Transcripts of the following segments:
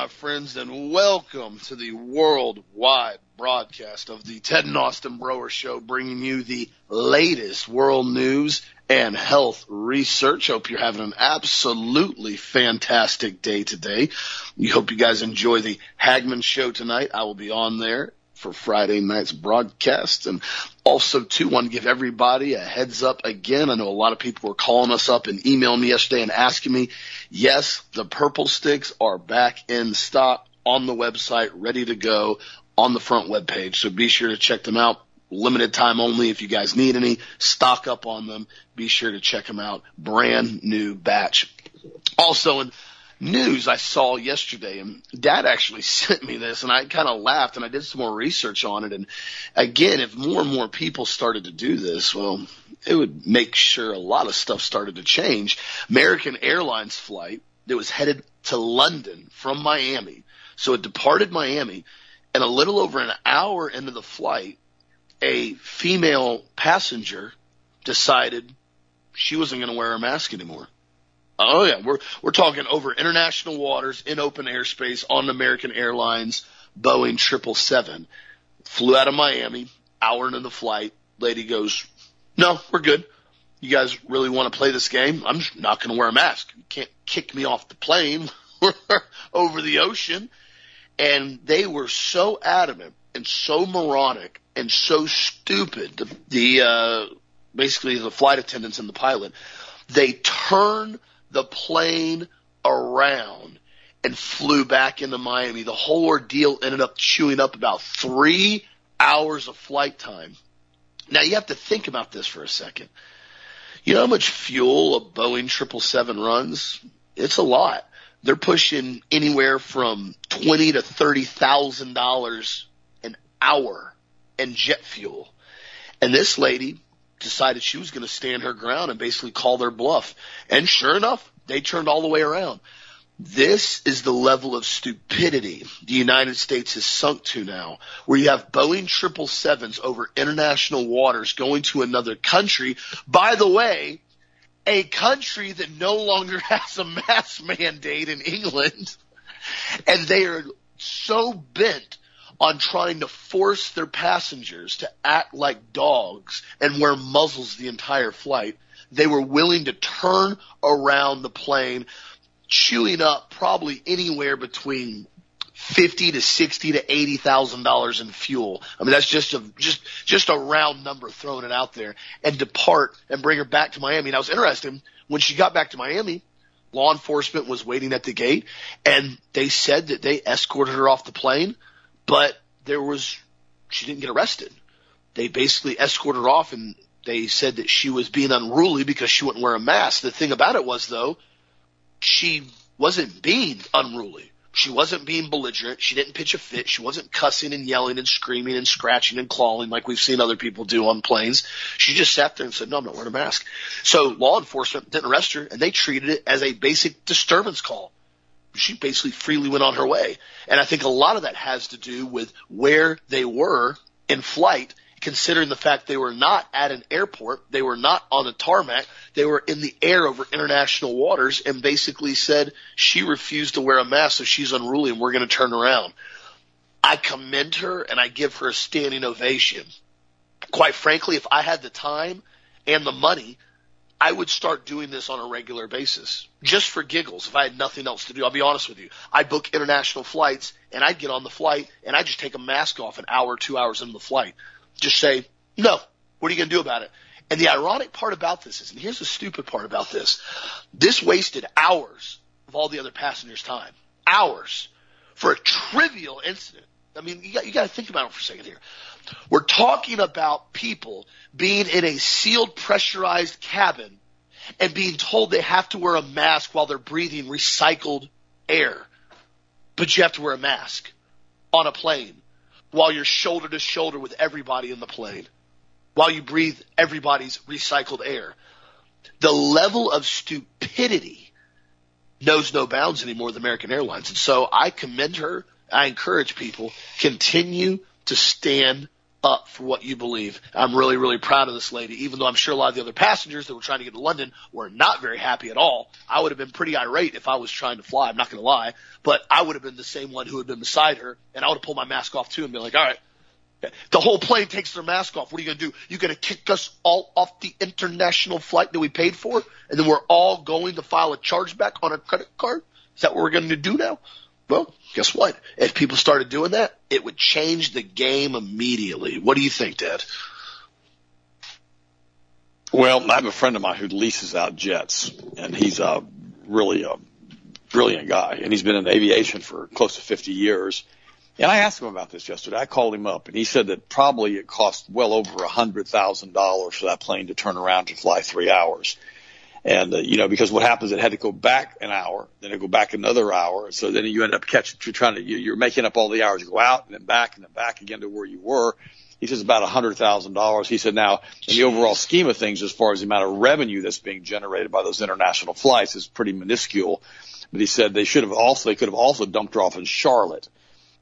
My friends, and welcome to the worldwide broadcast of the Ted and Austin Broer Show, bringing you the latest world news and health research. Hope you're having an absolutely fantastic day today. We hope you guys enjoy the Hagmann Show tonight. I will be on there for Friday night's broadcast. And also, too, want to give everybody a heads up again. I know a lot of people were calling us up and emailing me yesterday and asking me, yes, the purple sticks are back in stock on the website, ready to go on the front web page. So be sure to check them out. Limited time only. If you guys need any, stock up on them. Be sure to check them out. Brand new batch. Also, in news I saw yesterday and dad actually sent me this and I kind of laughed and I did some more research on it. And again, if more and more people started to do this, well, it would make sure a lot of stuff started to change. American Airlines flight that was headed to London from Miami. So it departed Miami and a little over an hour into the flight, a female passenger decided she wasn't going to wear a mask anymore. Oh yeah, we're we're talking over international waters in open airspace on American Airlines Boeing triple seven. Flew out of Miami, hour into the flight. Lady goes, "No, we're good. You guys really want to play this game? I'm just not going to wear a mask. You can't kick me off the plane over the ocean." And they were so adamant and so moronic and so stupid. The, the uh, basically the flight attendants and the pilot, they turn the plane around and flew back into Miami. The whole ordeal ended up chewing up about three hours of flight time. Now you have to think about this for a second. You know how much fuel a Boeing 777 runs? It's a lot. They're pushing anywhere from twenty to thirty thousand dollars an hour in jet fuel. And this lady decided she was going to stand her ground and basically call their bluff. And sure enough, they turned all the way around. This is the level of stupidity the United States has sunk to now, where you have Boeing 777s over international waters going to another country. By the way, a country that no longer has a mask mandate in England. And they are so bent on trying to force their passengers to act like dogs and wear muzzles the entire flight. They were willing to turn around the plane, chewing up probably anywhere between fifty to sixty to eighty thousand dollars in fuel. I mean, that's just a just just a round number throwing it out there, and depart and bring her back to Miami. And I was interested when she got back to Miami. Law enforcement was waiting at the gate, and they said that they escorted her off the plane but there was, she didn't get arrested. They basically escorted her off and they said that she was being unruly because she wouldn't wear a mask. The thing about it was though, she wasn't being unruly. She wasn't being belligerent. She didn't pitch a fit. She wasn't cussing and yelling and screaming and scratching and clawing like we've seen other people do on planes. She just sat there and said, no, I'm not wearing a mask. So law enforcement didn't arrest her and they treated it as a basic disturbance call she basically freely went on her way. And I think a lot of that has to do with where they were in flight, considering the fact they were not at an airport, they were not on a tarmac, they were in the air over international waters and basically said she refused to wear a mask, so she's unruly and we're going to turn around. I commend her and I give her a standing ovation. Quite frankly, if I had the time and the money, I would start doing this on a regular basis, just for giggles. If I had nothing else to do, I'll be honest with you. I book international flights, and I'd get on the flight, and I'd just take a mask off an hour, two hours into the flight. Just say, no. What are you going to do about it? And the ironic part about this is, and here's the stupid part about this: this wasted hours of all the other passengers' time, hours for a trivial incident. I mean, you got, you got to think about it for a second here. We're talking about people being in a sealed, pressurized cabin and being told they have to wear a mask while they're breathing recycled air. But you have to wear a mask on a plane while you're shoulder to shoulder with everybody in the plane, while you breathe everybody's recycled air. The level of stupidity knows no bounds anymore with American Airlines. And so I commend her. I encourage people continue to stand up for what you believe. I'm really, really proud of this lady, even though I'm sure a lot of the other passengers that were trying to get to London were not very happy at all. I would have been pretty irate if I was trying to fly. I'm not going to lie, but I would have been the same one who had been beside her and I would have pulled my mask off too and been like, all right, the whole plane takes their mask off. What are you going to do? You're going to kick us all off the international flight that we paid for? And then we're all going to file a chargeback on a credit card? Is that what we're going to do now? Well, guess what? If people started doing that, it would change the game immediately. What do you think, Dad? Well, I have a friend of mine who leases out jets, and he's a really a brilliant guy, and he's been in aviation for close to 50 years. And I asked him about this yesterday. I called him up, and he said that probably it cost well over a hundred thousand dollars for that plane to turn around to fly three hours. And, uh, you know, because what happens, it had to go back an hour, then it go back another hour. So then you end up catching, you're trying to, you're making up all the hours. You go out and then back and then back again to where you were. He says about a hundred thousand dollars. He said now in the overall scheme of things, as far as the amount of revenue that's being generated by those international flights is pretty minuscule. But he said they should have also, they could have also dumped her off in Charlotte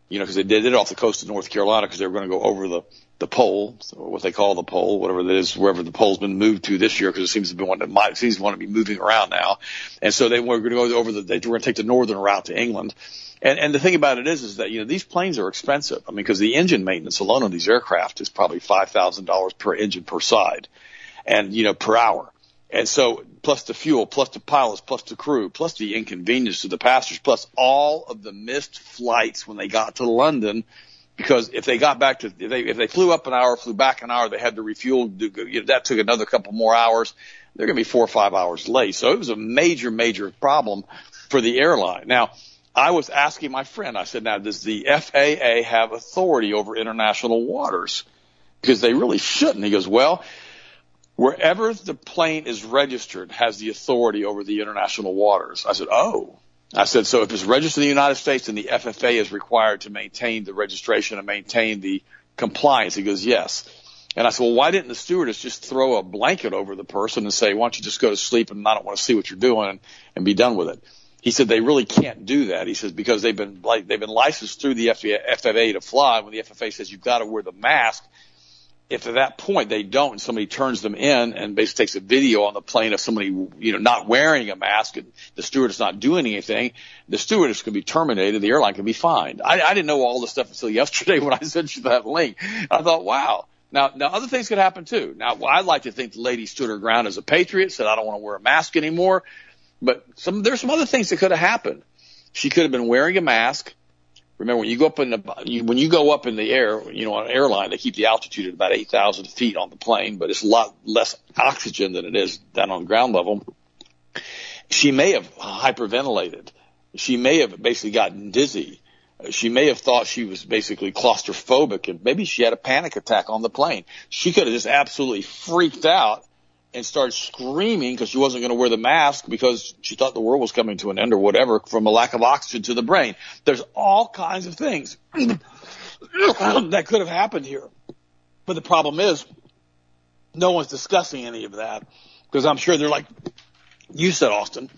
you know, because they did it off the coast of North Carolina because they were going to go over the the pole, so what they call the pole, whatever that is, wherever the pole's been moved to this year, because it seems to be one that might seems to want to be moving around now. And so they were going to go over the, they were going to take the northern route to England. And, and the thing about it is, is that, you know, these planes are expensive. I mean, because the engine maintenance alone on these aircraft is probably $5,000 per engine per side and, you know, per hour. And so plus the fuel, plus the pilots, plus the crew, plus the inconvenience to the passengers, plus all of the missed flights when they got to London. Because if they got back to, if they, if they flew up an hour, flew back an hour, they had to refuel. You know, that took another couple more hours. They're going to be four or five hours late. So it was a major, major problem for the airline. Now, I was asking my friend, I said, now does the FAA have authority over international waters? Because they really shouldn't. He goes, well, wherever the plane is registered has the authority over the international waters. I said, oh. I said, so if it's registered in the United States, then the FFA is required to maintain the registration and maintain the compliance. He goes, yes. And I said, well, why didn't the stewardess just throw a blanket over the person and say, why don't you just go to sleep and I don't want to see what you're doing and, and be done with it? He said they really can't do that. He says because they've been like they've been licensed through the FFA to fly. When the FFA says you've got to wear the mask, if at that point they don't and somebody turns them in and basically takes a video on the plane of somebody, you know, not wearing a mask and the stewardess not doing anything, the stewardess could be terminated. The airline could be fined. I, I didn't know all this stuff until yesterday when I sent you that link. I thought, wow. Now, now other things could happen too. Now, I like to think the lady stood her ground as a patriot, said, I don't want to wear a mask anymore. But some, there's some other things that could have happened. She could have been wearing a mask. Remember, when you go up in the you, when you go up in the air, you know, on an airline, they keep the altitude at about eight thousand feet on the plane, but it's a lot less oxygen than it is down on ground level. She may have hyperventilated. She may have basically gotten dizzy. She may have thought she was basically claustrophobic and maybe she had a panic attack on the plane. She could have just absolutely freaked out and started screaming because she wasn't going to wear the mask because she thought the world was coming to an end or whatever from a lack of oxygen to the brain. There's all kinds of things that could have happened here. But the problem is no one's discussing any of that because I'm sure they're like, you said, Austin,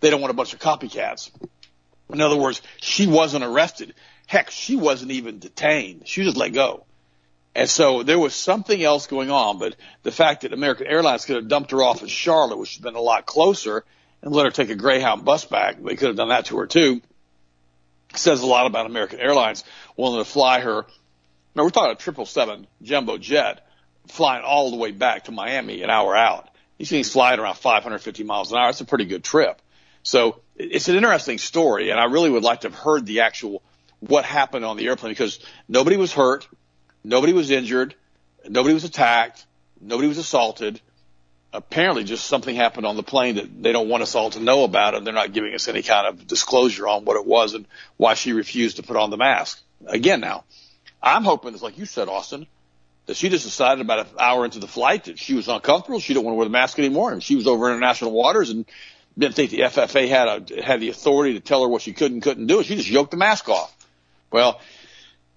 they don't want a bunch of copycats. In other words, she wasn't arrested. Heck, she wasn't even detained. She was just let go. And so there was something else going on, but the fact that American Airlines could have dumped her off in Charlotte, which has been a lot closer, and let her take a Greyhound bus back, they could have done that to her too, says a lot about American Airlines willing to fly her. Now we're talking a triple seven jumbo jet flying all the way back to Miami an hour out. These things flying around 550 miles an hour. It's a pretty good trip. So it's an interesting story, and I really would like to have heard the actual what happened on the airplane because nobody was hurt. Nobody was injured. Nobody was attacked. Nobody was assaulted. Apparently just something happened on the plane that they don't want us all to know about and they're not giving us any kind of disclosure on what it was and why she refused to put on the mask. Again now, I'm hoping it's like you said, Austin, that she just decided about an hour into the flight that she was uncomfortable. She didn't want to wear the mask anymore and she was over international waters and didn't think the FFA had a, had the authority to tell her what she could and couldn't do. She just yoked the mask off. Well,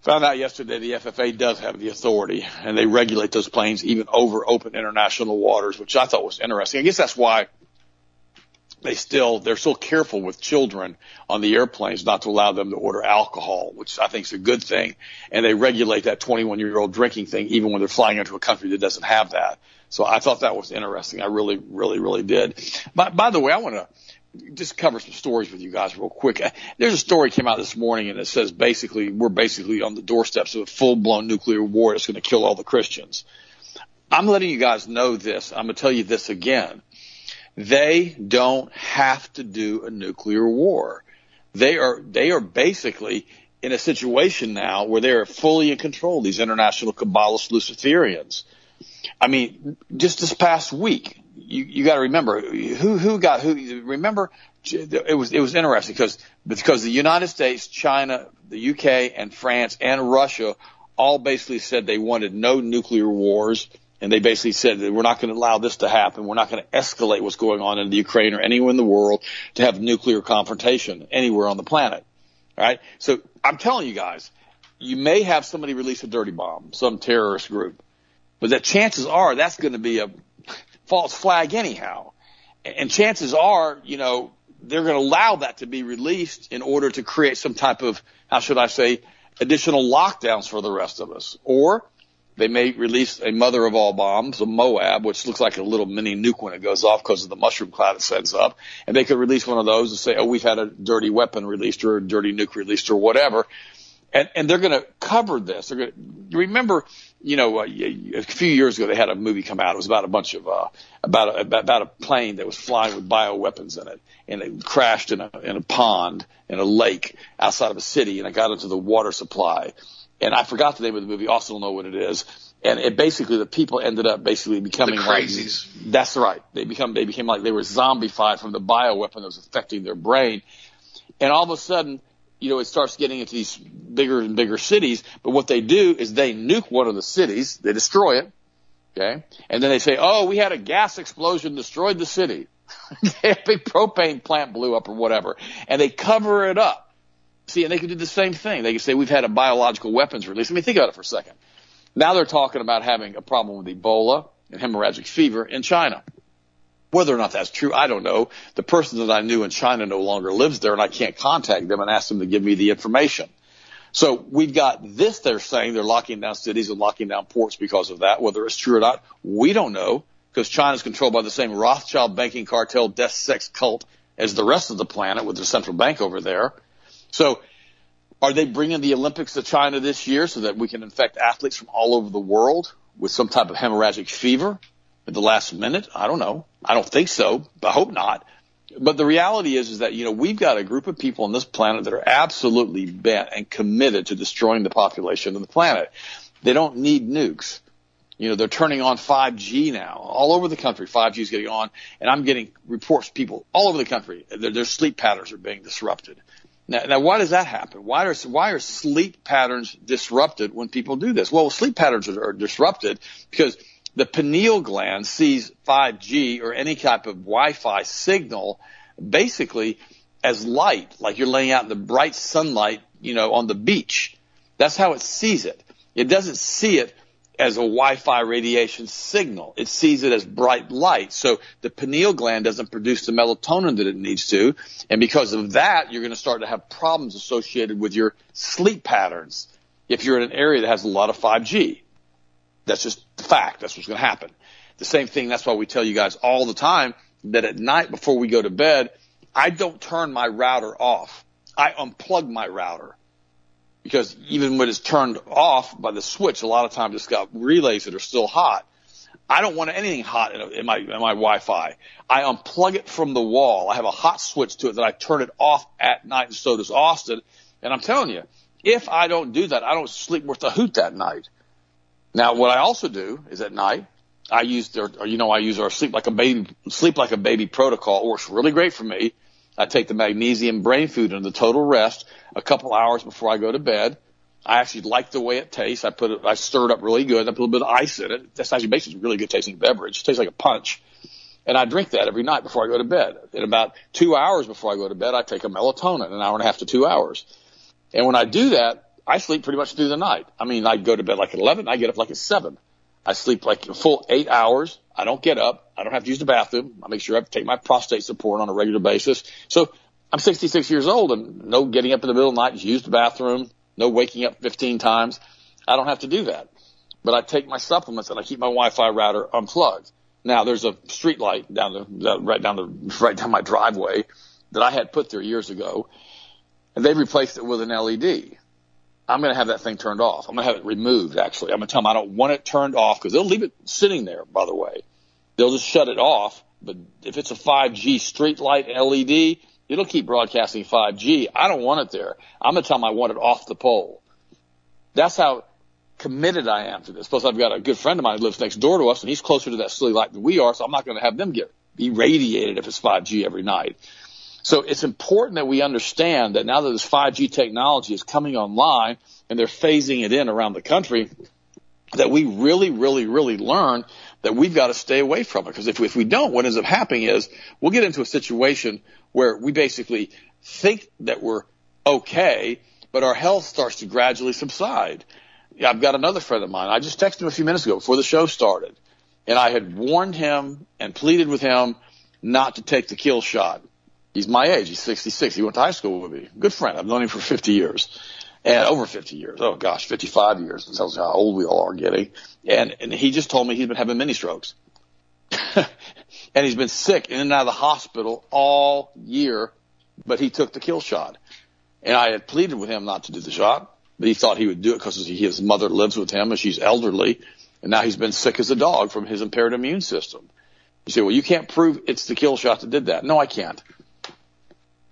Found out yesterday the FFA does have the authority and they regulate those planes even over open international waters, which I thought was interesting. I guess that's why they still they're still careful with children on the airplanes not to allow them to order alcohol, which I think is a good thing. And they regulate that 21 year old drinking thing even when they're flying into a country that doesn't have that. So I thought that was interesting. I really, really, really did. By, by the way, I want to just cover some stories with you guys real quick. Uh, there's a story came out this morning and it says basically we're basically on the doorsteps of a full blown nuclear war that's going to kill all the Christians. I'm letting you guys know this. I'm going to tell you this again. They don't have to do a nuclear war. They are, they are basically in a situation now where they are fully in control, these international Kabbalists Luciferians. I mean, just this past week, you, you got to remember who, who got who, remember it was, it was interesting because, because the United States, China, the UK and France and Russia all basically said they wanted no nuclear wars and they basically said that we're not going to allow this to happen. We're not going to escalate what's going on in the Ukraine or anywhere in the world to have nuclear confrontation anywhere on the planet. All right. So I'm telling you guys, you may have somebody release a dirty bomb, some terrorist group, but the chances are that's going to be a false flag anyhow. And chances are, you know, they're going to allow that to be released in order to create some type of, how should I say, additional lockdowns for the rest of us. Or they may release a mother of all bombs, a MOAB, which looks like a little mini nuke when it goes off because of the mushroom cloud it sends up. And they could release one of those and say, oh, we've had a dirty weapon released or a dirty nuke released or whatever. And, and they're going to cover this. They're going to remember, you know, uh, a few years ago they had a movie come out. It was about a bunch of uh, about a, about a plane that was flying with bioweapons in it, and it crashed in a in a pond in a lake outside of a city, and it got into the water supply and I forgot the name of the movie. Also don't know what it is. And it basically the people ended up basically becoming the crazies. Like, that's right. They become they became like they were zombified from the bioweapon that was affecting their brain. And all of a sudden, you know, it starts getting into these bigger and bigger cities. But what they do is they nuke one of the cities, they destroy it, okay, and then they say, "Oh, we had a gas explosion, destroyed the city." a big propane plant blew up or whatever, and they cover it up See, and they could do the same thing. They could say we've had a biological weapons release. I mean, think about it for a second. Now they're talking about having a problem with Ebola and hemorrhagic fever in China. Whether or not that's true, I don't know. The person that I knew in China no longer lives there and I can't contact them and ask them to give me the information. So we've got this they're saying they're locking down cities and locking down ports because of that. Whether it's true or not, we don't know because China is controlled by the same Rothschild banking cartel, death sex cult as the rest of the planet with their central bank over there. So are they bringing the Olympics to China this year so that we can infect athletes from all over the world with some type of hemorrhagic fever at the last minute? I don't know. I don't think so. I hope not. But the reality is, is that, you know, we've got a group of people on this planet that are absolutely bent and committed to destroying the population of the planet. They don't need nukes. You know, they're turning on 5G now all over the country. 5G is getting on and I'm getting reports people all over the country. Their, their sleep patterns are being disrupted. Now, now, why does that happen? Why are why are sleep patterns disrupted when people do this? Well, sleep patterns are, are disrupted because the pineal gland sees 5G or any type of Wi-Fi signal basically as light, like you're laying out in the bright sunlight, you know, on the beach. That's how it sees it. It doesn't see it as a Wi-Fi radiation signal. It sees it as bright light. So the pineal gland doesn't produce the melatonin that it needs to. And because of that, you're going to start to have problems associated with your sleep patterns if you're in an area that has a lot of 5G. That's just fact. That's what's going to happen. The same thing. That's why we tell you guys all the time that at night before we go to bed, I don't turn my router off. I unplug my router because even when it's turned off by the switch, a lot of times it's got relays that are still hot. I don't want anything hot in, in my in my Wi-Fi. I unplug it from the wall. I have a hot switch to it that I turn it off at night, and so does Austin. And I'm telling you, if I don't do that, I don't sleep worth a hoot that night. Now, what I also do is at night, I use their, or, you know, I use our sleep like a baby, sleep like a baby protocol. It works really great for me. I take the magnesium brain food and the total rest a couple hours before I go to bed. I actually like the way it tastes. I put it, I stir it up really good. I put a little bit of ice in it. That's actually basically a really good tasting beverage. It tastes like a punch. And I drink that every night before I go to bed. In about two hours before I go to bed, I take a melatonin, an hour and a half to two hours. And when I do that, I sleep pretty much through the night. I mean, I go to bed like at 11, I get up like at 7. I sleep like a full eight hours. I don't get up. I don't have to use the bathroom. I make sure I take my prostate support on a regular basis. So I'm 66 years old and no getting up in the middle of the night to use the bathroom, no waking up 15 times. I don't have to do that. But I take my supplements and I keep my Wi-Fi router unplugged. Now there's a street light down the, right down the, right down my driveway that I had put there years ago and they replaced it with an LED. I'm going to have that thing turned off. I'm going to have it removed, actually. I'm going to tell them I don't want it turned off because they'll leave it sitting there, by the way. They'll just shut it off. But if it's a 5G street light LED, it'll keep broadcasting 5G. I don't want it there. I'm going to tell them I want it off the pole. That's how committed I am to this. Plus, I've got a good friend of mine who lives next door to us, and he's closer to that silly light than we are, so I'm not going to have them get irradiated if it's 5G every night. So it's important that we understand that now that this 5G technology is coming online and they're phasing it in around the country, that we really, really, really learn that we've got to stay away from it. Because if, if we don't, what ends up happening is we'll get into a situation where we basically think that we're okay, but our health starts to gradually subside. I've got another friend of mine. I just texted him a few minutes ago before the show started, and I had warned him and pleaded with him not to take the kill shot. He's my age. He's 66. He went to high school with me. Good friend. I've known him for 50 years and over 50 years. Oh gosh, 55 years. That tells you how old we all are getting. And, and he just told me he's been having mini strokes. and he's been sick in and out of the hospital all year, but he took the kill shot. And I had pleaded with him not to do the shot, but he thought he would do it because his mother lives with him and she's elderly. And now he's been sick as a dog from his impaired immune system. You say, well, you can't prove it's the kill shot that did that. No, I can't.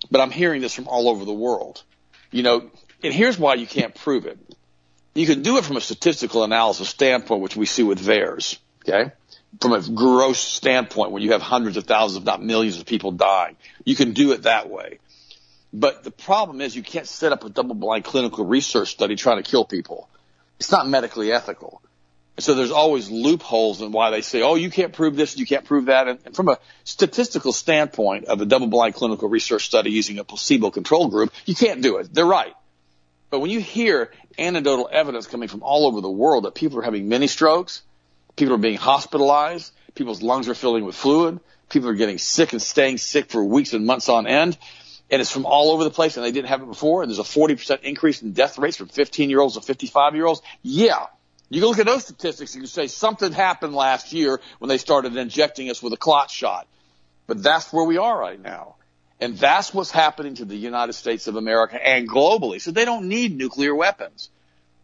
But I'm hearing this from all over the world. You know, and here's why you can't prove it. You can do it from a statistical analysis standpoint, which we see with VAERS. Okay. From a gross standpoint, when you have hundreds of thousands, if not millions of people dying, you can do it that way. But the problem is you can't set up a double blind clinical research study trying to kill people. It's not medically ethical. So there's always loopholes in why they say, oh, you can't prove this, you can't prove that. And from a statistical standpoint of a double-blind clinical research study using a placebo control group, you can't do it. They're right. But when you hear anecdotal evidence coming from all over the world that people are having mini strokes, people are being hospitalized, people's lungs are filling with fluid, people are getting sick and staying sick for weeks and months on end, and it's from all over the place and they didn't have it before, and there's a 40% increase in death rates from 15 year olds to 55 year olds, yeah, you can look at those statistics and you can say something happened last year when they started injecting us with a clot shot. But that's where we are right now. And that's what's happening to the United States of America and globally. So they don't need nuclear weapons.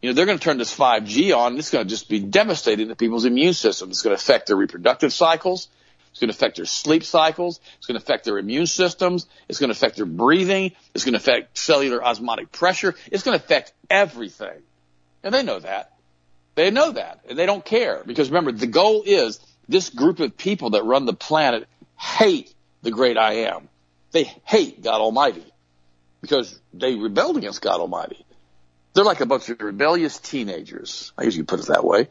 You know, they're going to turn this 5G on. And it's going to just be devastating to people's immune system. It's going to affect their reproductive cycles. It's going to affect their sleep cycles. It's going to affect their immune systems. It's going to affect their breathing. It's going to affect cellular osmotic pressure. It's going to affect everything. And they know that. They know that and they don't care because remember the goal is this group of people that run the planet hate the great I am. They hate God Almighty because they rebelled against God Almighty. They're like a bunch of rebellious teenagers. I usually put it that way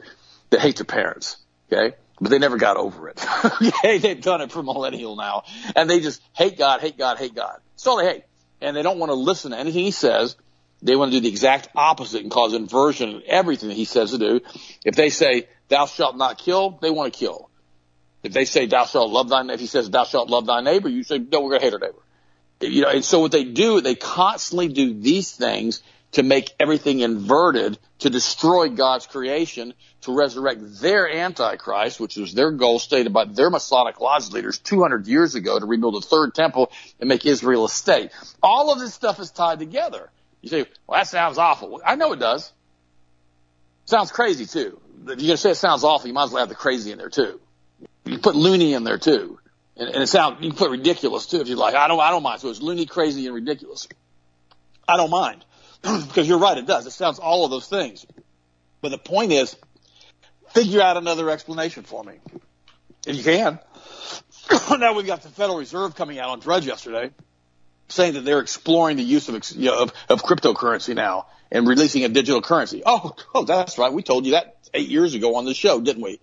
They hate their parents. Okay. But they never got over it. okay. They've done it for millennial now and they just hate God, hate God, hate God. That's all they hate. And they don't want to listen to anything he says they want to do the exact opposite and cause inversion in everything that he says to do. If they say, thou shalt not kill, they want to kill. If they say, thou shalt love thy, neighbor if he says, thou shalt love thy neighbor, you say, no, we're going to hate our neighbor. You know, and so what they do, they constantly do these things to make everything inverted, to destroy God's creation, to resurrect their Antichrist, which was their goal stated by their Masonic Lodge leaders 200 years ago to rebuild a third temple and make Israel a state. All of this stuff is tied together. You say, well, that sounds awful. I know it does. Sounds crazy too. If you're going to say it sounds awful, you might as well have the crazy in there too. You put loony in there too. And, and it sounds, you can put ridiculous too if you like. I don't, I don't mind. So it's loony, crazy, and ridiculous. I don't mind. because you're right, it does. It sounds all of those things. But the point is, figure out another explanation for me. If you can. now we've got the Federal Reserve coming out on Drudge yesterday saying that they're exploring the use of, you know, of, of cryptocurrency now and releasing a digital currency. Oh, oh, that's right. We told you that eight years ago on the show, didn't we?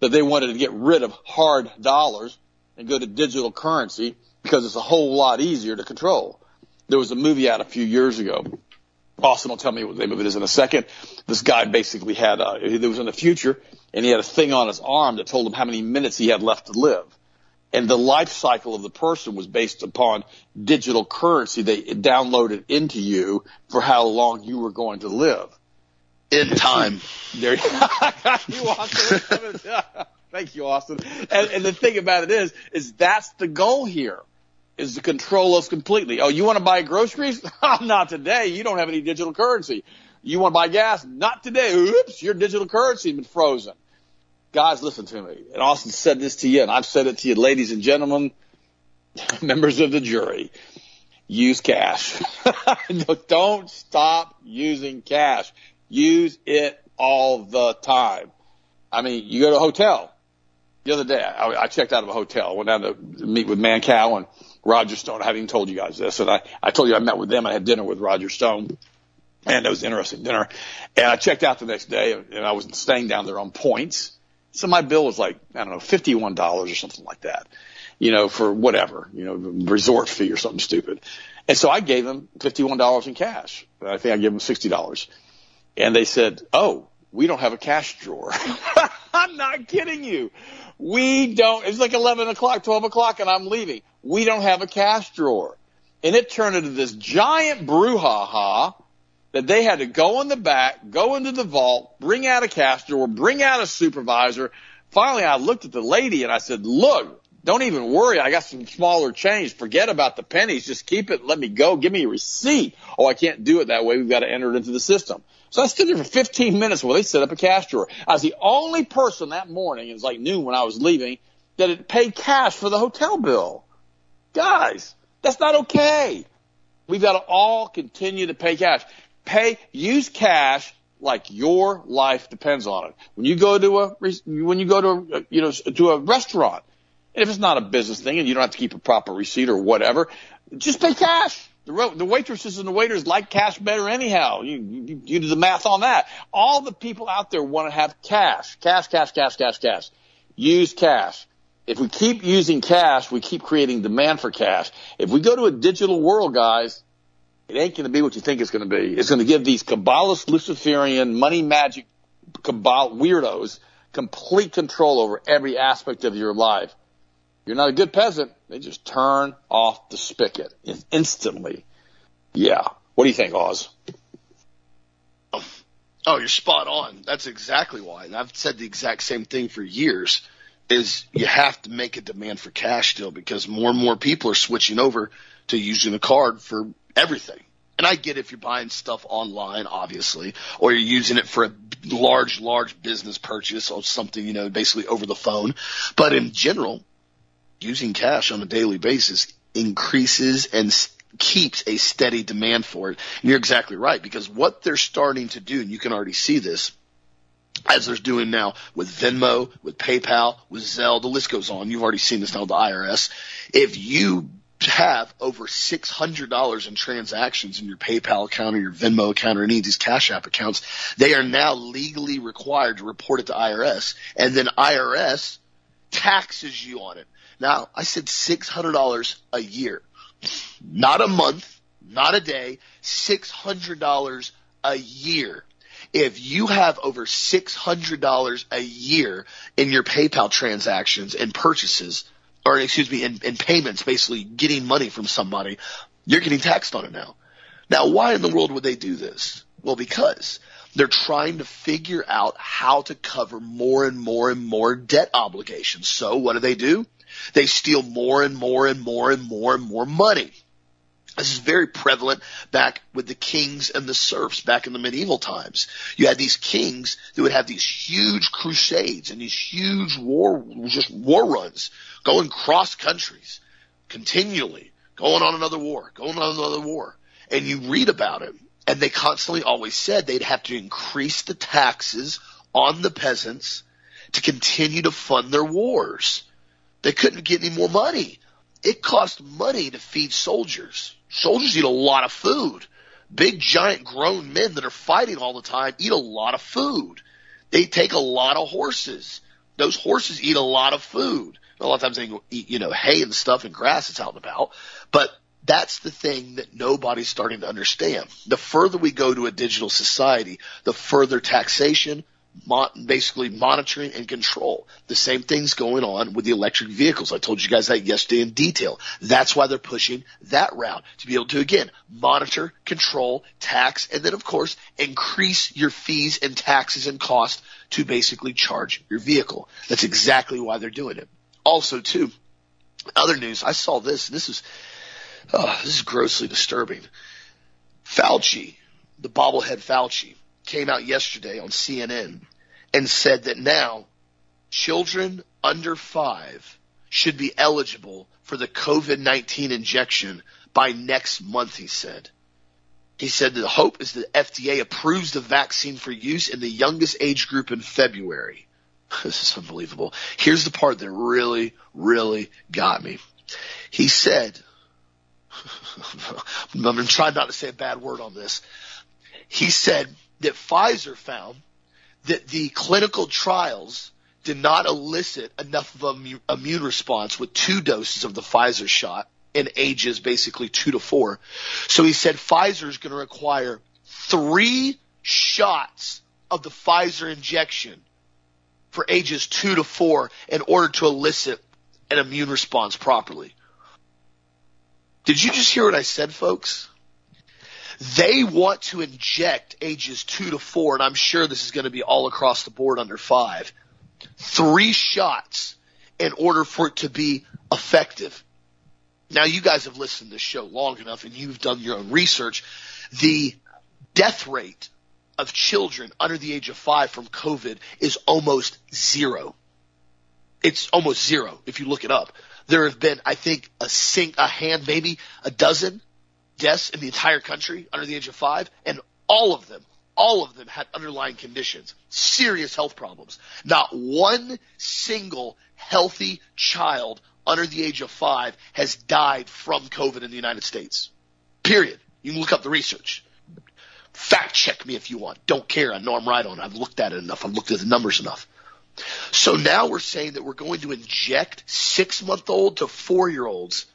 That they wanted to get rid of hard dollars and go to digital currency because it's a whole lot easier to control. There was a movie out a few years ago Austin will tell me what the name of it is in a second. This guy basically had, uh, it was in the future, and he had a thing on his arm that told him how many minutes he had left to live. And the life cycle of the person was based upon digital currency they downloaded into you for how long you were going to live. In time. There you Austin. Thank you, Austin. And, and the thing about it is, is that's the goal here is to control us completely. Oh, you want to buy groceries? Oh, not today. You don't have any digital currency. You want to buy gas? Not today. Oops, your digital currency has been frozen. Guys, listen to me. And Austin said this to you, and I've said it to you, ladies and gentlemen, members of the jury. Use cash. don't stop using cash. Use it all the time. I mean, you go to a hotel. The other day, I, I checked out of a hotel, went down to meet with Mancow and Roger Stone. I haven't even told you guys this. And I, I told you I met with them. I had dinner with Roger Stone. And it was an interesting dinner. And I checked out the next day and I was staying down there on points. So my bill was like, I don't know, $51 or something like that, you know, for whatever, you know, resort fee or something stupid. And so I gave them $51 in cash. I think I gave them $60. And they said, Oh, we don't have a cash drawer. I'm not kidding you. We don't, it's like 11 o'clock, 12 o'clock and I'm leaving. We don't have a cash drawer. And it turned into this giant brouhaha that they had to go in the back, go into the vault, bring out a cash drawer, bring out a supervisor. Finally, I looked at the lady and I said, look, don't even worry. I got some smaller change. Forget about the pennies. Just keep it. Let me go. Give me a receipt. Oh, I can't do it that way. We've got to enter it into the system. So I stood there for 15 minutes while they set up a cash drawer. I was the only person that morning, it was like noon when I was leaving, that had paid cash for the hotel bill. Guys, that's not okay. We've got to all continue to pay cash. Pay, use cash like your life depends on it. When you go to a, when you go to, a, you know, to a restaurant, if it's not a business thing and you don't have to keep a proper receipt or whatever, just pay cash. The, the waitresses and the waiters like cash better anyhow. You, you, you do the math on that. All the people out there want to have cash, cash, cash, cash, cash, cash. Use cash. If we keep using cash, we keep creating demand for cash. If we go to a digital world, guys, it ain't going to be what you think it's going to be. It's going to give these Kabbalist, Luciferian, money magic, Kabbalah weirdos complete control over every aspect of your life. You're not a good peasant. They just turn off the spigot instantly. Yeah. What do you think, Oz? Oh, oh, you're spot on. That's exactly why. And I've said the exact same thing for years is you have to make a demand for cash still because more and more people are switching over to using a card for everything. And I get if you're buying stuff online, obviously, or you're using it for a large, large business purchase or something, you know, basically over the phone. But in general, using cash on a daily basis increases and keeps a steady demand for it. And you're exactly right because what they're starting to do, and you can already see this, as they're doing now with Venmo, with PayPal, with Zelle, the list goes on. You've already seen this now with the IRS. If you have over $600 in transactions in your PayPal account or your Venmo account or any of these Cash App accounts, they are now legally required to report it to IRS and then IRS taxes you on it. Now, I said $600 a year, not a month, not a day, $600 a year. If you have over $600 a year in your PayPal transactions and purchases, or excuse me, in, in payments, basically getting money from somebody, you're getting taxed on it now. Now, why in the world would they do this? Well, because they're trying to figure out how to cover more and more and more debt obligations. So what do they do? They steal more and more and more and more and more money. This is very prevalent back with the kings and the serfs back in the medieval times. You had these kings that would have these huge crusades and these huge war, just war runs going cross countries continually, going on another war, going on another war. And you read about it and they constantly always said they'd have to increase the taxes on the peasants to continue to fund their wars. They couldn't get any more money. It cost money to feed soldiers. Soldiers eat a lot of food. Big giant grown men that are fighting all the time eat a lot of food. They take a lot of horses. Those horses eat a lot of food. A lot of times they eat, you know, hay and stuff and grass that's out and about, but That's the thing that nobody's starting to understand. The further we go to a digital society, the further taxation, basically monitoring and control. The same thing's going on with the electric vehicles. I told you guys that yesterday in detail. That's why they're pushing that route to be able to again monitor, control, tax, and then of course increase your fees and taxes and costs to basically charge your vehicle. That's exactly why they're doing it. Also too, other news, I saw this, this is, oh, this is grossly disturbing. Fauci, the bobblehead Fauci, came out yesterday on CNN and said that now children under five should be eligible for the COVID-19 injection by next month, he said. He said the hope is that FDA approves the vaccine for use in the youngest age group in February. This is unbelievable. Here's the part that really, really got me. He said, I'm going to try not to say a bad word on this. He said that Pfizer found that the clinical trials did not elicit enough of an immune response with two doses of the Pfizer shot in ages basically two to four. So he said Pfizer is going to require three shots of the Pfizer injection for ages two to four in order to elicit an immune response properly. Did you just hear what I said, folks? They want to inject ages two to four, and I'm sure this is going to be all across the board under five, three shots in order for it to be effective. Now you guys have listened to this show long enough and you've done your own research. The death rate of children under the age of five from COVID is almost zero. It's almost zero if you look it up. There have been, I think, a sing, a hand, maybe a dozen deaths in the entire country under the age of five, and all of them, all of them had underlying conditions, serious health problems. Not one single healthy child under the age of five has died from COVID in the United States. Period. You can look up the research. Fact check me if you want. Don't care. I know I'm right on it. I've looked at it enough. I've looked at the numbers enough. So now we're saying that we're going to inject six month old to four year olds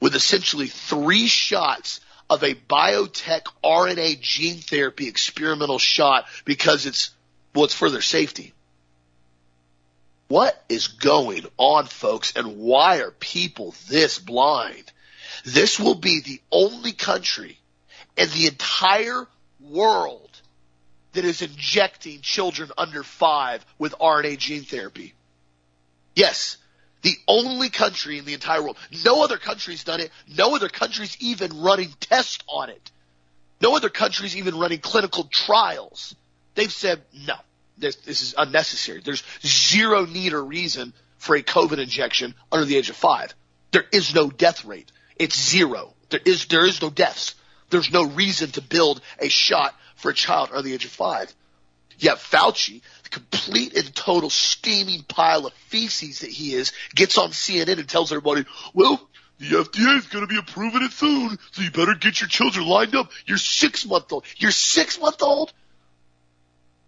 with essentially three shots of a biotech RNA gene therapy experimental shot because it's, well, it's for their safety. What is going on, folks, and why are people this blind? This will be the only country in the entire world that is injecting children under five with RNA gene therapy. Yes, the only country in the entire world. No other country's done it. No other country's even running tests on it. No other country's even running clinical trials. They've said, no, this, this is unnecessary. There's zero need or reason for a COVID injection under the age of five. There is no death rate. It's zero. There is, there is no deaths. There's no reason to build a shot for a child under the age of five. Yet Fauci, the complete and total steaming pile of feces that he is, gets on CNN and tells everybody, well, the FDA is going to be approving it soon, so you better get your children lined up. You're six month old. You're six month old?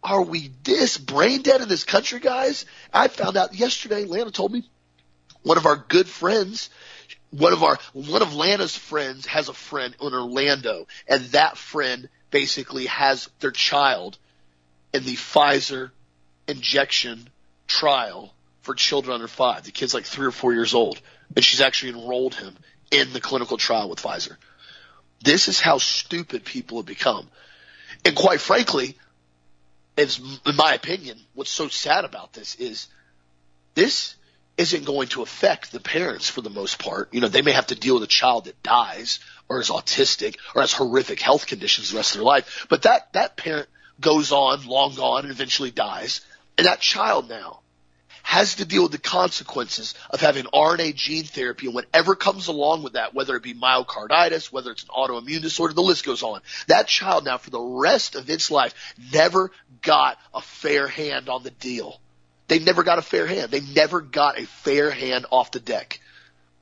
Are we this brain dead in this country, guys? I found out yesterday, Lana told me, one of our good friends, one of our, one of Lana's friends has a friend in Orlando, and that friend basically has their child in the Pfizer injection trial for children under five. The kid's like three or four years old, and she's actually enrolled him in the clinical trial with Pfizer. This is how stupid people have become. And quite frankly, is, in my opinion, what's so sad about this is this isn't going to affect the parents for the most part. You know, they may have to deal with a child that dies or is autistic or has horrific health conditions the rest of their life. But that, that parent goes on, long gone, and eventually dies. And that child now has to deal with the consequences of having RNA gene therapy and whatever comes along with that, whether it be myocarditis, whether it's an autoimmune disorder, the list goes on. That child now for the rest of its life never got a fair hand on the deal. They never got a fair hand. They never got a fair hand off the deck.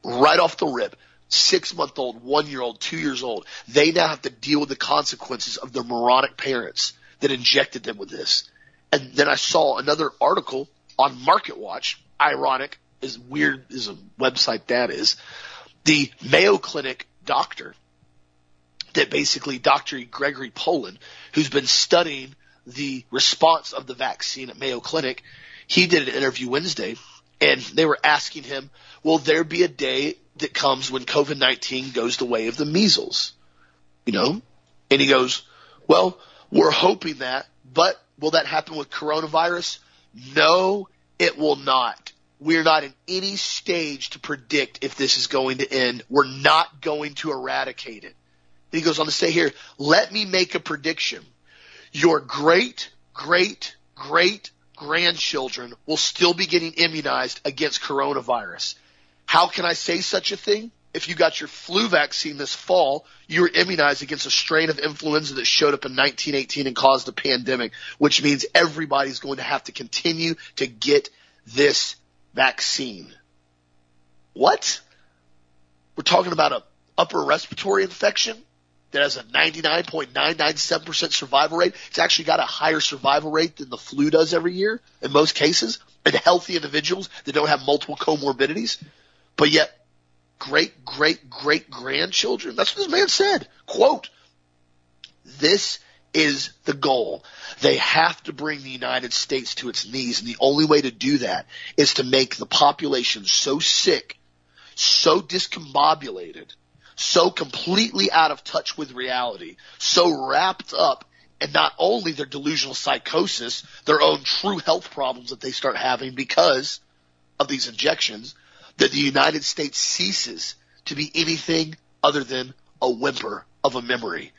Right off the rip. Six month old, one year old, two years old. They now have to deal with the consequences of their moronic parents that injected them with this. And then I saw another article on Market Watch, ironic, as weird as a website that is. The Mayo Clinic doctor that basically Dr. Gregory Poland, who's been studying the response of the vaccine at Mayo Clinic, he did an interview Wednesday and they were asking him, will there be a day that comes when COVID-19 goes the way of the measles? You know? And he goes, well, we're hoping that, but will that happen with coronavirus? No, it will not. We're not in any stage to predict if this is going to end. We're not going to eradicate it. And he goes on to say here, let me make a prediction. Your great, great, great grandchildren will still be getting immunized against coronavirus. How can I say such a thing? If you got your flu vaccine this fall, you were immunized against a strain of influenza that showed up in 1918 and caused a pandemic, which means everybody's going to have to continue to get this vaccine. What? We're talking about a upper respiratory infection that has a 99.997% survival rate. It's actually got a higher survival rate than the flu does every year in most cases in healthy individuals that don't have multiple comorbidities. But yet great, great, great grandchildren, that's what this man said. Quote, this is the goal. They have to bring the United States to its knees, and the only way to do that is to make the population so sick, so discombobulated, so completely out of touch with reality, so wrapped up in not only their delusional psychosis, their own true health problems that they start having because of these injections, that the United States ceases to be anything other than a whimper of a memory.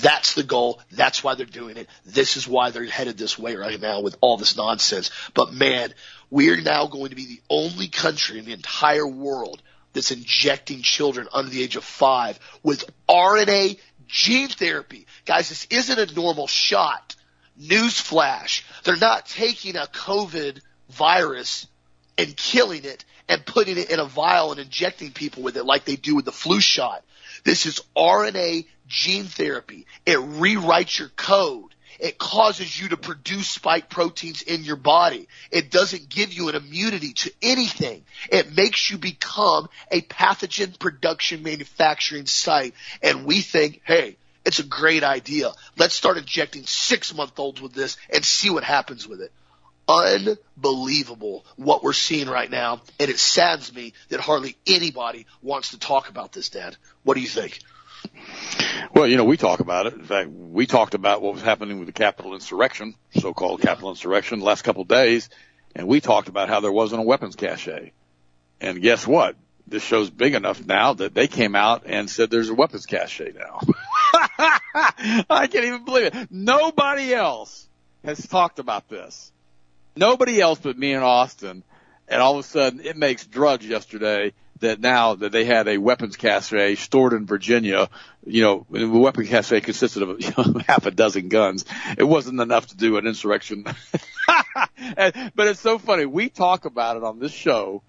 That's the goal. That's why they're doing it. This is why they're headed this way right now with all this nonsense. But man, we're now going to be the only country in the entire world that's injecting children under the age of five with RNA gene therapy. Guys, this isn't a normal shot. Newsflash. They're not taking a COVID virus and killing it and putting it in a vial and injecting people with it like they do with the flu shot. This is RNA gene therapy. It rewrites your code. It causes you to produce spike proteins in your body. It doesn't give you an immunity to anything. It makes you become a pathogen production manufacturing site. And we think, hey, it's a great idea. Let's start injecting six month olds with this and see what happens with it. Unbelievable what we're seeing right now. And it saddens me that hardly anybody wants to talk about this, Dad. What do you think? Well, you know, we talk about it. In fact, we talked about what was happening with the Capitol insurrection, so-called Capitol insurrection, the last couple of days, and we talked about how there wasn't a weapons cache. And guess what? This show's big enough now that they came out and said there's a weapons cache now. I can't even believe it. Nobody else has talked about this. Nobody else but me and Austin. And all of a sudden, it makes Drudge yesterday that now that they had a weapons cache stored in Virginia, you know, the weapons cache consisted of you know, half a dozen guns. It wasn't enough to do an insurrection. and, but it's so funny. We talk about it on this show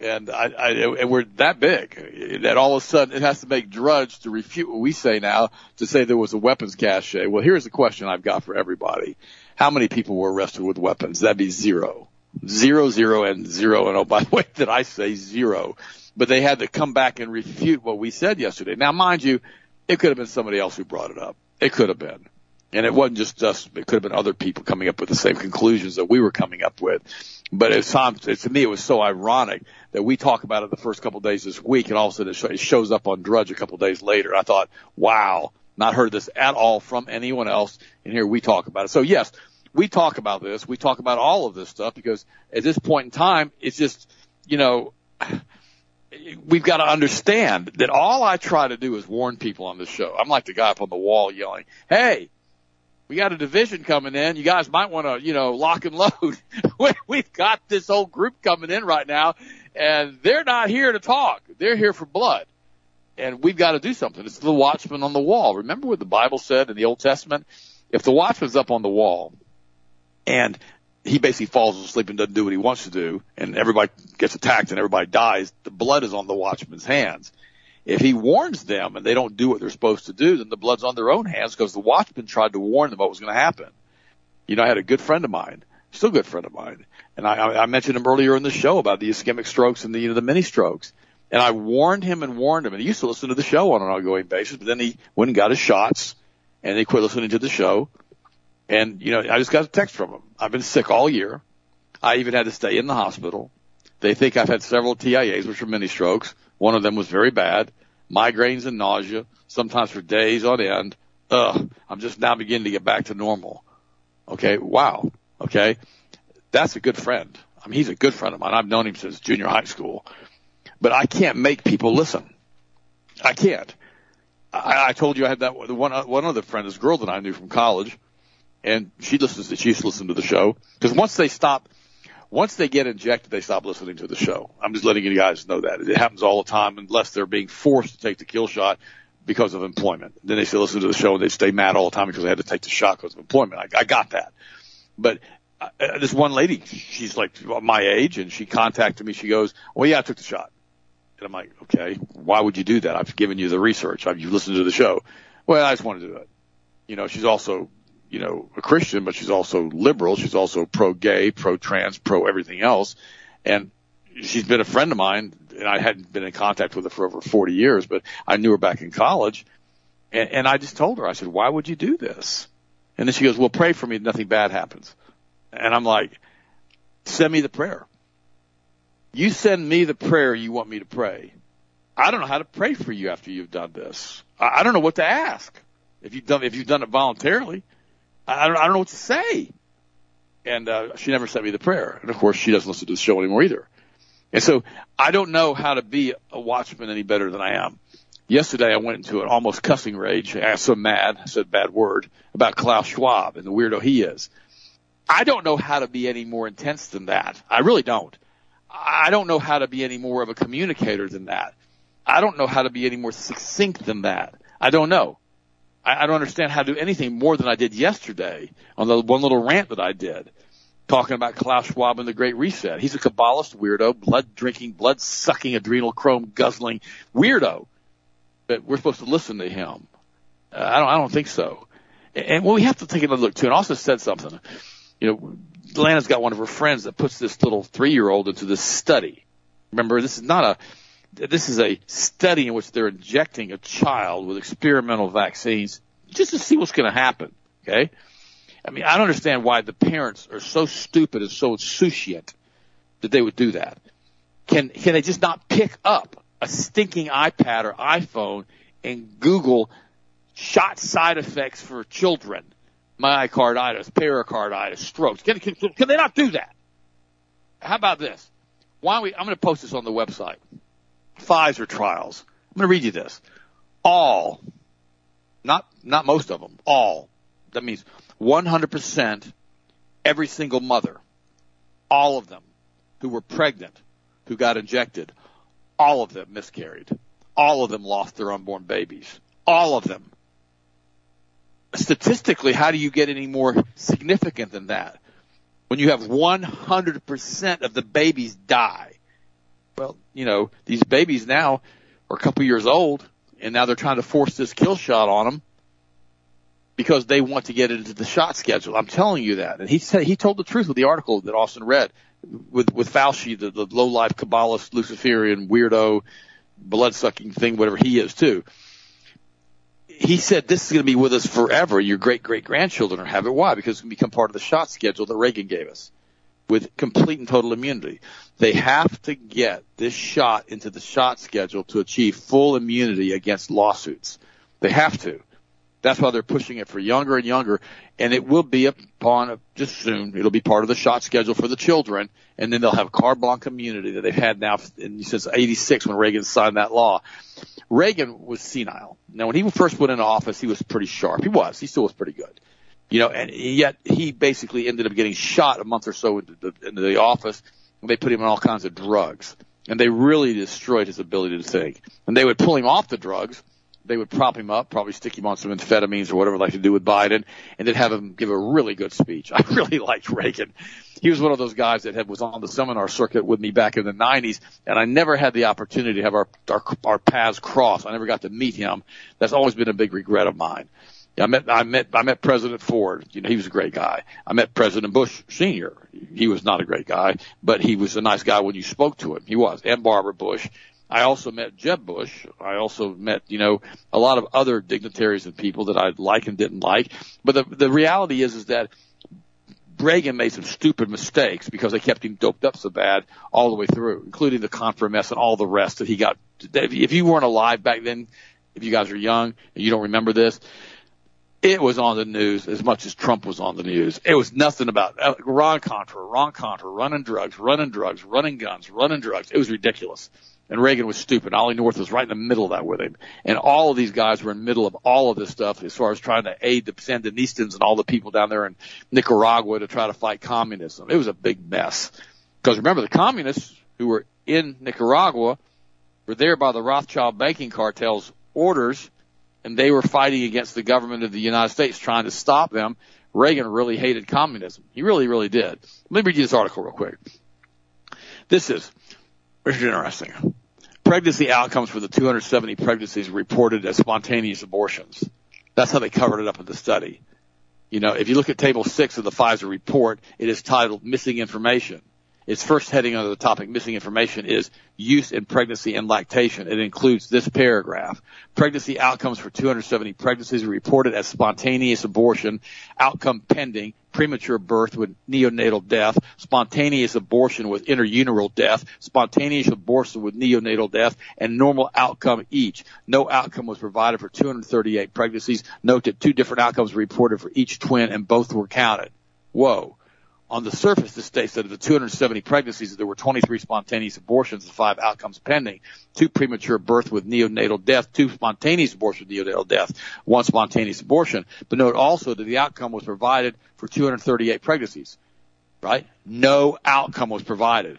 and I, I, and we're that big that all of a sudden it has to make Drudge to refute what we say now to say there was a weapons cache. Well, here's the question I've got for everybody. How many people were arrested with weapons? That'd be zero. Zero, zero, and zero. And oh, by the way, did I say zero? but they had to come back and refute what we said yesterday. Now, mind you, it could have been somebody else who brought it up. It could have been. And it wasn't just us. It could have been other people coming up with the same conclusions that we were coming up with. But it's sounds, to me, it was so ironic that we talk about it the first couple of days this week and all of a sudden it shows up on Drudge a couple of days later. I thought, wow, not heard this at all from anyone else. And here we talk about it. So yes, we talk about this. We talk about all of this stuff because at this point in time, it's just, you know, we've got to understand that all I try to do is warn people on this show. I'm like the guy up on the wall yelling, "Hey, we got a division coming in. You guys might want to, you know, lock and load. We've got this whole group coming in right now, and they're not here to talk. They're here for blood." And we've got to do something. It's the watchman on the wall. Remember what the Bible said in the Old Testament? If the watchman's up on the wall and he basically falls asleep and doesn't do what he wants to do, and everybody gets attacked and everybody dies, the blood is on the watchman's hands. If he warns them and they don't do what they're supposed to do, then the blood's on their own hands because the watchman tried to warn them what was going to happen. You know, I had a good friend of mine, still a good friend of mine, and I, I mentioned him earlier in the show about the ischemic strokes and the, you know, the mini strokes. And I warned him and warned him, and he used to listen to the show on an ongoing basis, but then he went and got his shots, and he quit listening to the show. And, you know, I just got a text from him. I've been sick all year. I even had to stay in the hospital. They think I've had several TIAs, which are mini strokes. One of them was very bad. Migraines and nausea, sometimes for days on end. Ugh, I'm just now beginning to get back to normal. Okay, wow. Okay, that's a good friend. I mean, he's a good friend of mine. I've known him since junior high school, but I can't make people listen. I can't. I, I told you I had that one one other friend, this girl that I knew from college, and she listens. To, she used to the show because once they stop, once they get injected, they stop listening to the show. I'm just letting you guys know that it happens all the time unless they're being forced to take the kill shot because of employment. Then they still listen to the show and they stay mad all the time because they had to take the shot because of employment. I, I got that. But uh, this one lady, she's like my age and she contacted me. She goes, well, yeah, I took the shot. And I'm like, okay, why would you do that? I've given you the research. I've, you've listened to the show. Well, I just wanted to do it. You know, she's also, you know, a Christian, but she's also liberal. She's also pro-gay, pro-trans, pro-everything else. And she's been a friend of mine and I hadn't been in contact with her for over 40 years, but I knew her back in college. And, and I just told her, I said, why would you do this? And then she goes, well, pray for me. Nothing bad happens. And I'm like, send me the prayer. You send me the prayer you want me to pray. I don't know how to pray for you after you've done this. I, I don't know what to ask. If you've done, if you've done it voluntarily, I don't, I don't know what to say. And, uh, she never sent me the prayer. And of course she doesn't listen to the show anymore either. And so I don't know how to be a watchman any better than I am. Yesterday I went into an almost cussing rage. I got so mad, I said a bad word about Klaus Schwab and the weirdo he is. I don't know how to be any more intense than that. I really don't. I don't know how to be any more of a communicator than that. I don't know how to be any more succinct than that. I don't know. I, I don't understand how to do anything more than I did yesterday on the one little rant that I did talking about Klaus Schwab and the Great Reset. He's a Kabbalist weirdo, blood drinking, blood sucking, adrenochrome guzzling weirdo. But we're supposed to listen to him. Uh, I don't, I don't think so. And, and well, we have to take another look too. And also said something. You know, Lana's got one of her friends that puts this little three year old into this study. Remember, this is not a, this is a study in which they're injecting a child with experimental vaccines just to see what's going to happen. Okay. I mean, I don't understand why the parents are so stupid and so insouciant that they would do that. Can, can they just not pick up a stinking iPad or iPhone and Google shot side effects for children? Myocarditis, pericarditis, strokes. Can, can, can they not do that? How about this? Why we, I'm going to post this on the website. Pfizer trials. I'm going to read you this. All, not, not most of them, all. That means 100% every single mother, all of them who were pregnant, who got injected, all of them miscarried. All of them lost their unborn babies. All of them. Statistically, how do you get any more significant than that? When you have 100% of the babies die. Well, you know, these babies now are a couple years old and now they're trying to force this kill shot on them because they want to get into the shot schedule. I'm telling you that. And he said, he told the truth with the article that Austin read with, with Fauci, the, the low life Kabbalist, Luciferian, weirdo, blood sucking thing, whatever he is too. He said this is going to be with us forever. Your great great grandchildren are have it. Why? Because it's going to become part of the shot schedule that Reagan gave us with complete and total immunity. They have to get this shot into the shot schedule to achieve full immunity against lawsuits. They have to. That's why they're pushing it for younger and younger. And it will be upon just soon. It'll be part of the shot schedule for the children. And then they'll have carte blanche immunity that they've had now since 86 when Reagan signed that law. Reagan was senile. Now when he first went into office, he was pretty sharp. He was. He still was pretty good. You know, and yet he basically ended up getting shot a month or so into the, into the office. And they put him on all kinds of drugs. And they really destroyed his ability to think. And they would pull him off the drugs they would prop him up, probably stick him on some amphetamines or whatever like to do with Biden, and then have him give a really good speech. I really liked Reagan. He was one of those guys that had, was on the seminar circuit with me back in the 90s, and I never had the opportunity to have our, our, our paths cross. I never got to meet him. That's always been a big regret of mine. I met, I met, I met President Ford. You know, he was a great guy. I met President Bush Senior. He was not a great guy, but he was a nice guy when you spoke to him. He was. And Barbara Bush I also met Jeb Bush. I also met, you know, a lot of other dignitaries and people that I like and didn't like. But the, the reality is, is that Reagan made some stupid mistakes because they kept him doped up so bad all the way through, including the Contra mess and all the rest that he got. If you weren't alive back then, if you guys are young and you don't remember this, it was on the news as much as Trump was on the news. It was nothing about uh, Iran-Contra, Ron Contra, running drugs, running drugs, running guns, running drugs. It was ridiculous. And Reagan was stupid. Ollie North was right in the middle of that with him. And all of these guys were in the middle of all of this stuff as far as trying to aid the Sandinistas and all the people down there in Nicaragua to try to fight communism. It was a big mess. Because remember, the communists who were in Nicaragua were there by the Rothschild banking cartel's orders, and they were fighting against the government of the United States, trying to stop them. Reagan really hated communism. He really, really did. Let me read you this article real quick. This is, this is interesting pregnancy outcomes for the 270 pregnancies reported as spontaneous abortions. That's how they covered it up in the study. You know, if you look at table six of the Pfizer report, it is titled missing information. Its first heading under the topic missing information is use in pregnancy and lactation. It includes this paragraph. Pregnancy outcomes for 270 pregnancies reported as spontaneous abortion, outcome pending, premature birth with neonatal death, spontaneous abortion with intrauterine death, spontaneous abortion with neonatal death, and normal outcome each. No outcome was provided for 238 pregnancies. Note that two different outcomes were reported for each twin and both were counted. Whoa on the surface, this states that of the 270 pregnancies, there were 23 spontaneous abortions and five outcomes pending, two premature birth with neonatal death, two spontaneous abortions with neonatal death, one spontaneous abortion. But note also that the outcome was provided for 238 pregnancies, right? No outcome was provided.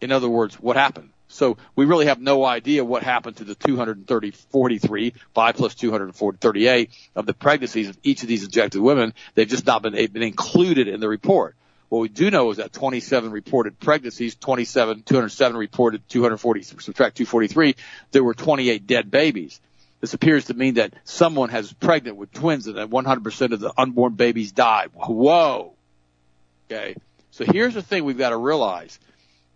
In other words, what happened? So we really have no idea what happened to the 230, 43, 5 plus 238 of the pregnancies of each of these injected women. They've just not been, been included in the report. What we do know is that 27 reported pregnancies, 27, 207 reported 240, subtract 243, there were 28 dead babies. This appears to mean that someone has pregnant with twins and that 100% of the unborn babies died. Whoa. Okay. So here's the thing we've got to realize.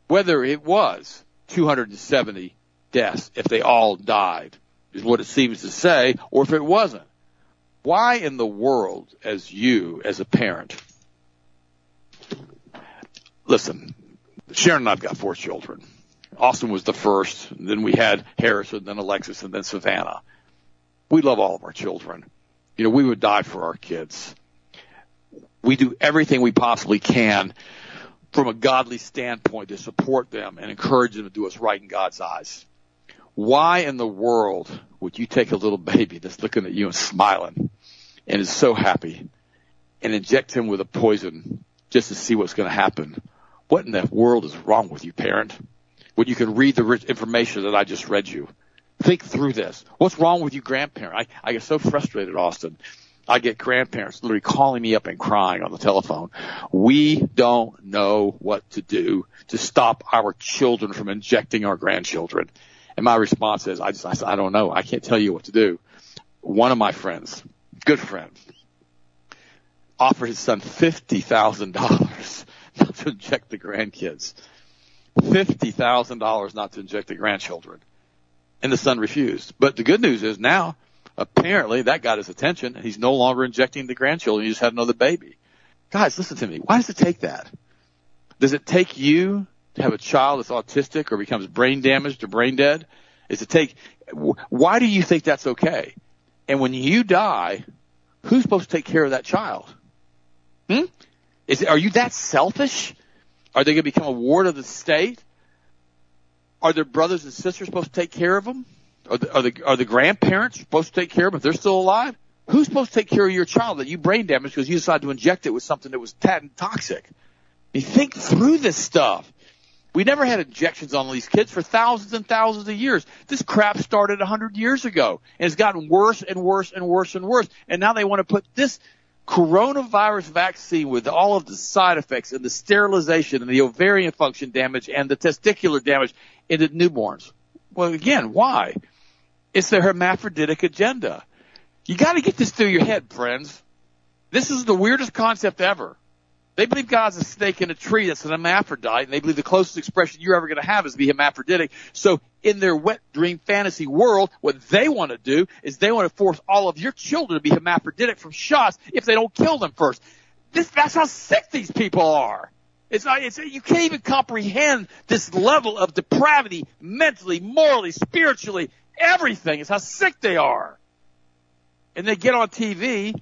Whether it was 270 deaths, if they all died, is what it seems to say, or if it wasn't. Why in the world, as you, as a parent, listen, Sharon and I've got four children. Austin was the first, then we had Harrison, then Alexis, and then Savannah. We love all of our children. You know, we would die for our kids. We do everything we possibly can from a godly standpoint to support them and encourage them to do what's right in God's eyes. Why in the world would you take a little baby that's looking at you and smiling and is so happy and inject him with a poison just to see what's going to happen? What in the world is wrong with you, parent? When you can read the rich information that I just read you. Think through this. What's wrong with you, grandparent? I, I get so frustrated, Austin. I get grandparents literally calling me up and crying on the telephone. We don't know what to do to stop our children from injecting our grandchildren. And my response is, I just, I, I don't know. I can't tell you what to do. One of my friends, good friend, offered his son $50,000 not to inject the grandkids. $50,000 not to inject the grandchildren. And the son refused. But the good news is now, apparently that got his attention and he's no longer injecting the grandchildren. He just had another baby. Guys, listen to me. Why does it take that? Does it take you to have a child that's autistic or becomes brain damaged or brain dead? Is it take, why do you think that's okay? And when you die, who's supposed to take care of that child? Hmm? Is are you that selfish? Are they going to become a ward of the state? Are their brothers and sisters supposed to take care of them? Are the, are the, are the grandparents supposed to take care of them if they're still alive? Who's supposed to take care of your child that you brain damaged because you decided to inject it with something that was toxic? You think through this stuff. We never had injections on these kids for thousands and thousands of years. This crap started a hundred years ago and it's gotten worse and worse and worse and worse. And now they want to put this coronavirus vaccine with all of the side effects and the sterilization and the ovarian function damage and the testicular damage into newborns. Well, again, why? It's their hermaphroditic agenda. You got to get this through your head, friends. This is the weirdest concept ever. They believe God's a snake in a tree that's an hermaphrodite, and they believe the closest expression you're ever going to have is to be hermaphroditic. So in their wet dream fantasy world, what they want to do is they want to force all of your children to be hermaphroditic from shots if they don't kill them first. This, that's how sick these people are. It's not, it's, you can't even comprehend this level of depravity mentally, morally, spiritually, everything. It's how sick they are. And they get on TV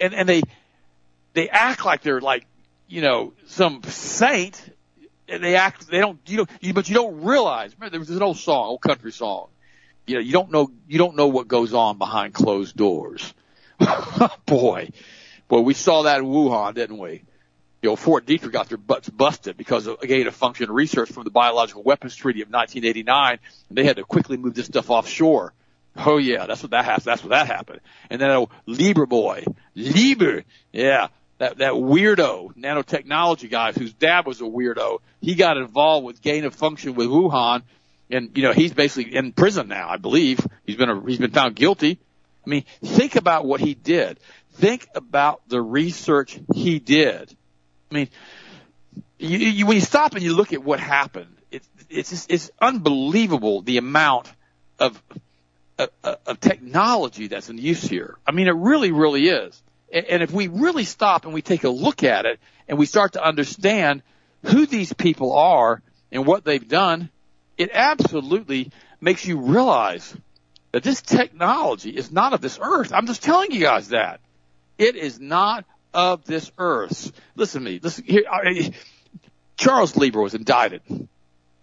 and, and they, they act like they're like, you know, some saint. And they act, they don't, you know, but you don't realize. Remember, there was an old song, old country song. You know, you don't know, you don't know what goes on behind closed doors. boy, boy, we saw that in Wuhan, didn't we? You know, Fort Detrick got their butts busted because of gain of function research from the Biological Weapons Treaty of 1989, and they had to quickly move this stuff offshore. Oh yeah, that's what that happened. That's what that happened. And then oh, Lieber boy, Lieber, yeah, that that weirdo nanotechnology guy whose dad was a weirdo. He got involved with gain of function with Wuhan, and you know he's basically in prison now. I believe he's been a, he's been found guilty. I mean, think about what he did. Think about the research he did. I mean, you, you, when you stop and you look at what happened, it's it's just, it's unbelievable the amount of, of of technology that's in use here. I mean, it really, really is. And if we really stop and we take a look at it and we start to understand who these people are and what they've done, it absolutely makes you realize that this technology is not of this earth. I'm just telling you guys that. It is not of this earth. Listen to me. Listen here. Charles Lieber was indicted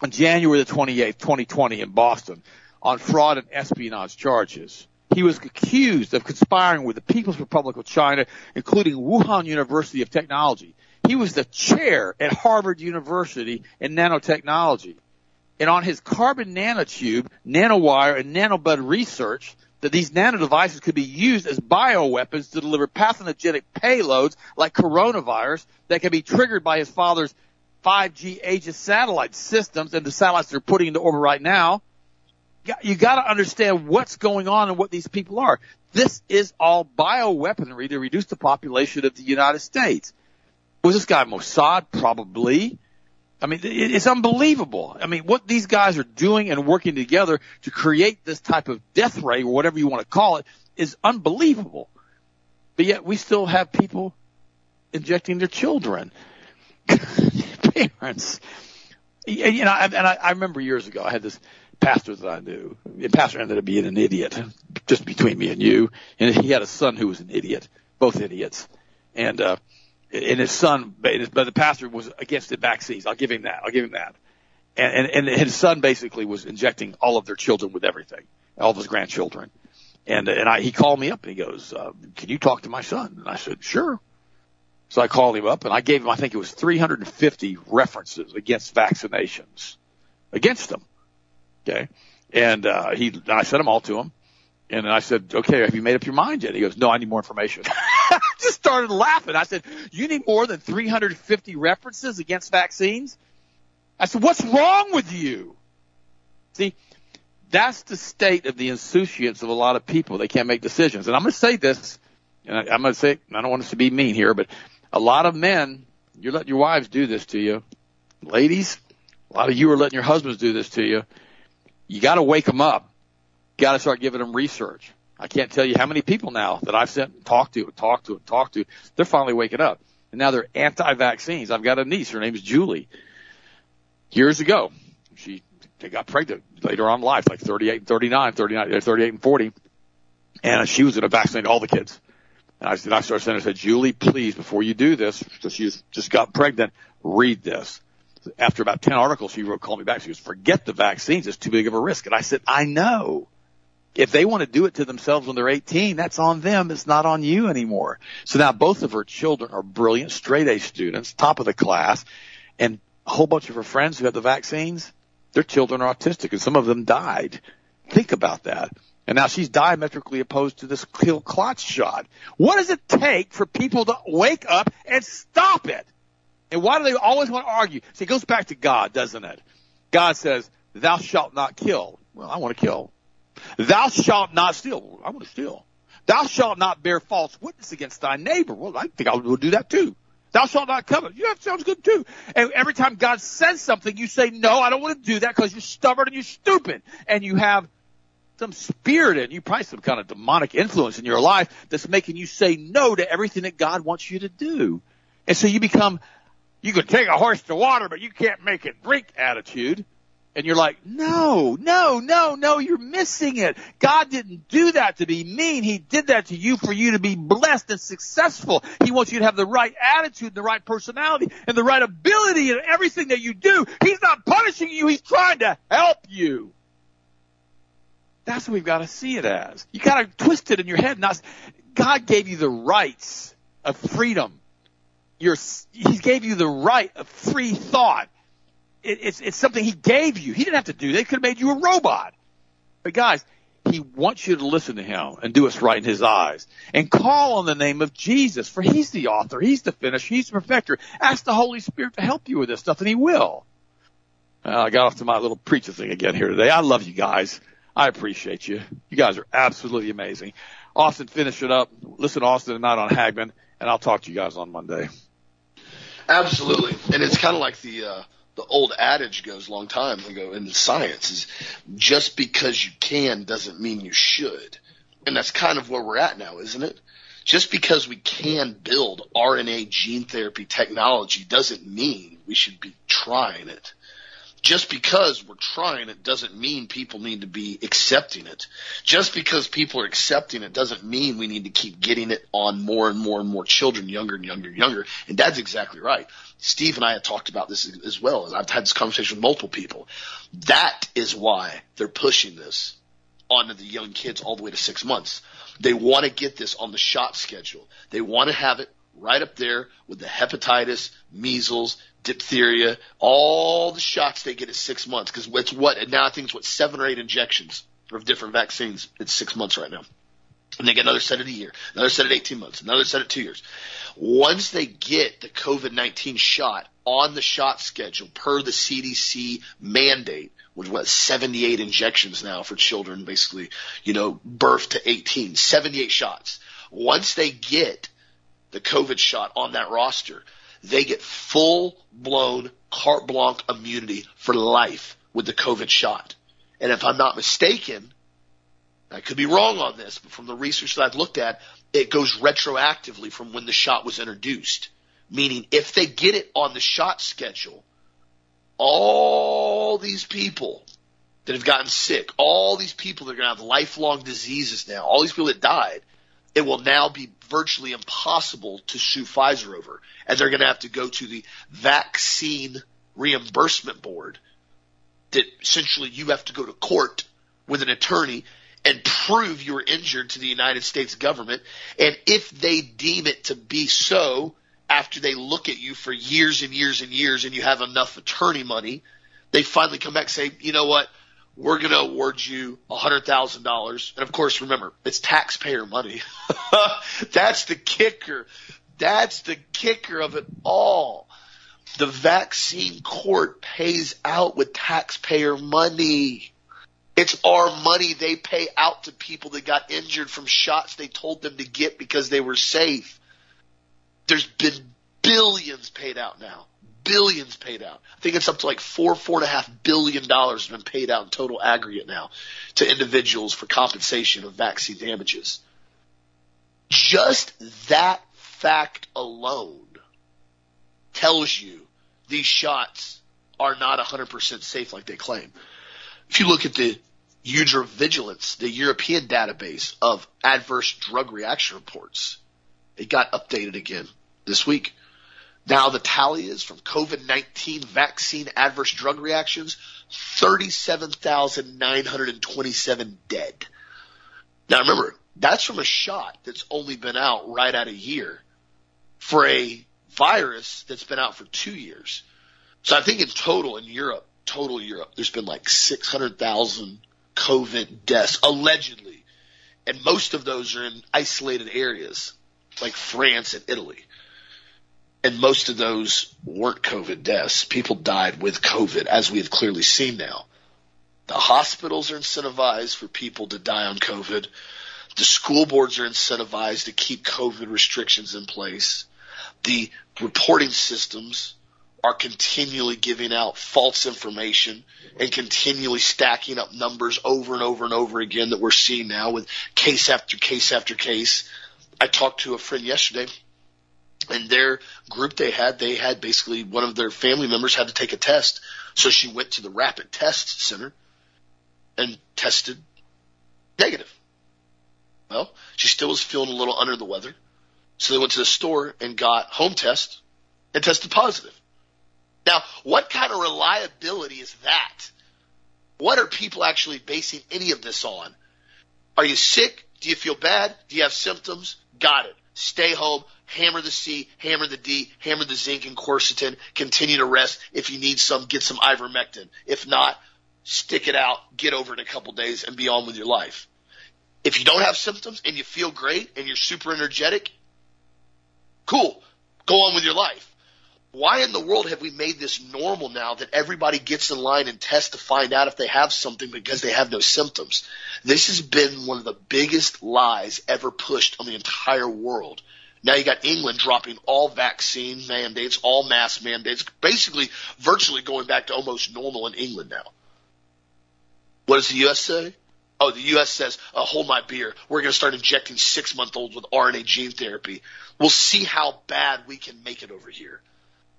on January the 28th, 2020 in Boston on fraud and espionage charges. He was accused of conspiring with the People's Republic of China, including Wuhan University of Technology. He was the chair at Harvard University in nanotechnology. And on his carbon nanotube, nanowire, and nanobud research, that these nanodevices could be used as bioweapons to deliver pathogenic payloads like coronavirus that can be triggered by his father's 5G Aegis satellite systems and the satellites they're putting into orbit right now you got to understand what's going on and what these people are. This is all bioweaponry to reduce the population of the United States. Was this guy Mossad? Probably. I mean, it's unbelievable. I mean, what these guys are doing and working together to create this type of death ray or whatever you want to call it is unbelievable. But yet we still have people injecting their children. Parents. You know, and I remember years ago I had this pastor that I knew. The pastor ended up being an idiot, just between me and you. And he had a son who was an idiot, both idiots. And, uh, and his son, but the pastor was against the vaccines. I'll give him that. I'll give him that. And, and, and his son basically was injecting all of their children with everything, all of his grandchildren. And, and I, he called me up and he goes, uh, can you talk to my son? And I said, sure. So I called him up and I gave him, I think it was 350 references against vaccinations against them. Okay. And, uh, he, I sent them all to him. And I said, okay, have you made up your mind yet? He goes, no, I need more information. I just started laughing. I said, you need more than 350 references against vaccines? I said, what's wrong with you? See, that's the state of the insouciance of a lot of people. They can't make decisions. And I'm going to say this, and I, I'm going to say, I don't want us to be mean here, but a lot of men, you're letting your wives do this to you. Ladies, a lot of you are letting your husbands do this to you you got to wake them up. Got to start giving them research. I can't tell you how many people now that I've sent and talked to and talked to and talked to. They're finally waking up. And now they're anti-vaccines. I've got a niece. Her name is Julie. Years ago, she they got pregnant later on in life, like 38 and 39, 39, 38 and 40. And she was going to vaccinate all the kids. And I said, I started saying, I said, Julie, please, before you do this, because she just got pregnant, read this after about 10 articles, she wrote, called me back. She goes, forget the vaccines. It's too big of a risk. And I said, I know. If they want to do it to themselves when they're 18, that's on them. It's not on you anymore. So now both of her children are brilliant straight A students, top of the class, and a whole bunch of her friends who had the vaccines, their children are autistic and some of them died. Think about that. And now she's diametrically opposed to this kill clot shot. What does it take for people to wake up and stop it? And why do they always want to argue? See, it goes back to God, doesn't it? God says, thou shalt not kill. Well, I want to kill. Thou shalt not steal. I want to steal. Thou shalt not bear false witness against thy neighbor. Well, I think I will do that too. Thou shalt not covet. Yeah, that sounds good too. And every time God says something, you say, no, I don't want to do that because you're stubborn and you're stupid. And you have some spirit and you probably some kind of demonic influence in your life that's making you say no to everything that God wants you to do. And so you become, you can take a horse to water, but you can't make it drink attitude. And you're like, no, no, no, no, you're missing it. God didn't do that to be mean. He did that to you for you to be blessed and successful. He wants you to have the right attitude, the right personality, and the right ability in everything that you do. He's not punishing you. He's trying to help you. That's what we've got to see it as. You got to twist it in your head. Not, God gave you the rights of freedom. Your, he gave you the right of free thought. It, it's, it's something he gave you. He didn't have to do. He could have made you a robot. But guys, he wants you to listen to him and do what's right in his eyes and call on the name of Jesus for he's the author. He's the finisher. He's the perfecter. Ask the Holy Spirit to help you with this stuff and he will. Uh, I got off to my little preacher thing again here today. I love you guys. I appreciate you. You guys are absolutely amazing. Austin, finish it up. Listen to Austin tonight on Hagmann and I'll talk to you guys on Monday. Absolutely, and it's kind of like the uh, the old adage goes long time ago in science is just because you can doesn't mean you should, and that's kind of where we're at now, isn't it? Just because we can build RNA gene therapy technology doesn't mean we should be trying it just because we're trying it doesn't mean people need to be accepting it. Just because people are accepting it doesn't mean we need to keep getting it on more and more and more children, younger and younger and younger. And that's exactly right. Steve and I have talked about this as well. I've had this conversation with multiple people. That is why they're pushing this onto the young kids all the way to six months. They want to get this on the shot schedule. They want to have it right up there with the hepatitis, measles, diphtheria, all the shots they get at six months. Because it's what now I think it's what seven or eight injections of different vaccines. It's six months right now. And they get another set at a year, another set at 18 months, another set at two years. Once they get the COVID-19 shot on the shot schedule per the CDC mandate, which was 78 injections now for children, basically, you know, birth to 18, 78 shots. Once they get the COVID shot on that roster, they get full blown carte blanche immunity for life with the COVID shot. And if I'm not mistaken, I could be wrong on this, but from the research that I've looked at, it goes retroactively from when the shot was introduced. Meaning if they get it on the shot schedule, all these people that have gotten sick, all these people that are going to have lifelong diseases now, all these people that died, it will now be virtually impossible to sue Pfizer over. And they're going to have to go to the vaccine reimbursement board that essentially you have to go to court with an attorney and prove you were injured to the United States government. And if they deem it to be so, after they look at you for years and years and years and you have enough attorney money, they finally come back and say, you know what? We're going to award you $100,000. And of course, remember, it's taxpayer money. That's the kicker. That's the kicker of it all. The vaccine court pays out with taxpayer money. It's our money they pay out to people that got injured from shots they told them to get because they were safe. There's been billions paid out now billions paid out. I think it's up to like four, four and a half billion dollars has been paid out in total aggregate now to individuals for compensation of vaccine damages. Just that fact alone tells you these shots are not 100% safe like they claim. If you look at the EudraVigilance, the European database of adverse drug reaction reports, it got updated again this week. Now the tally is from COVID-19 vaccine adverse drug reactions, 37,927 dead. Now remember, that's from a shot that's only been out right at a year for a virus that's been out for two years. So I think in total in Europe, total Europe, there's been like 600,000 COVID deaths, allegedly. And most of those are in isolated areas like France and Italy and most of those weren't COVID deaths. People died with COVID, as we have clearly seen now. The hospitals are incentivized for people to die on COVID. The school boards are incentivized to keep COVID restrictions in place. The reporting systems are continually giving out false information and continually stacking up numbers over and over and over again that we're seeing now with case after case after case. I talked to a friend yesterday and their group they had, they had basically one of their family members had to take a test. So she went to the rapid test center and tested negative. Well, she still was feeling a little under the weather. So they went to the store and got home test and tested positive. Now, what kind of reliability is that? What are people actually basing any of this on? Are you sick? Do you feel bad? Do you have symptoms? Got it. Stay home, hammer the C, hammer the D, hammer the zinc and quercetin, continue to rest. If you need some, get some ivermectin. If not, stick it out, get over it in a couple days and be on with your life. If you don't have symptoms and you feel great and you're super energetic, cool. Go on with your life why in the world have we made this normal now that everybody gets in line and tests to find out if they have something because they have no symptoms? This has been one of the biggest lies ever pushed on the entire world. Now you got England dropping all vaccine mandates, all mask mandates, basically virtually going back to almost normal in England now. What does the U.S. say? Oh, the U.S. says, oh, hold my beer. We're going to start injecting six month olds with RNA gene therapy. We'll see how bad we can make it over here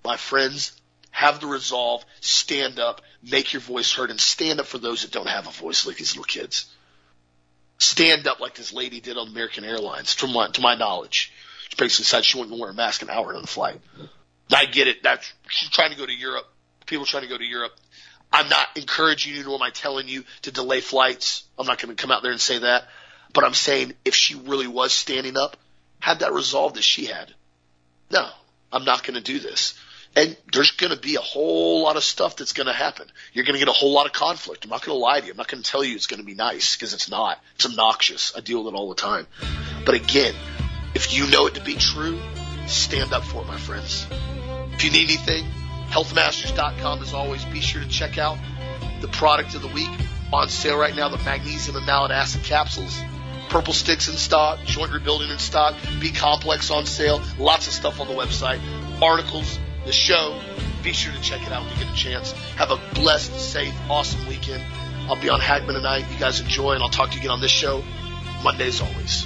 my friends, have the resolve, stand up, make your voice heard, and stand up for those that don't have a voice like these little kids. Stand up like this lady did on American Airlines, to my, to my knowledge. She basically said she wouldn't wear a mask an hour on the flight. I get it. That's, she's trying to go to Europe. People trying to go to Europe. I'm not encouraging you, nor am I telling you to delay flights. I'm not going to come out there and say that. But I'm saying if she really was standing up, had that resolve that she had. No, I'm not going to do this. And there's going to be a whole lot of stuff that's going to happen. You're going to get a whole lot of conflict. I'm not going to lie to you. I'm not going to tell you it's going to be nice because it's not. It's obnoxious. I deal with it all the time. But again, if you know it to be true, stand up for it, my friends. If you need anything, healthmasters.com as always. Be sure to check out the product of the week on sale right now, the magnesium and malate acid capsules. Purple sticks in stock, joint rebuilding in stock, B complex on sale, lots of stuff on the website, articles, the show. Be sure to check it out when you get a chance. Have a blessed, safe, awesome weekend. I'll be on Hagmann tonight. You guys enjoy, and I'll talk to you again on this show Monday as always.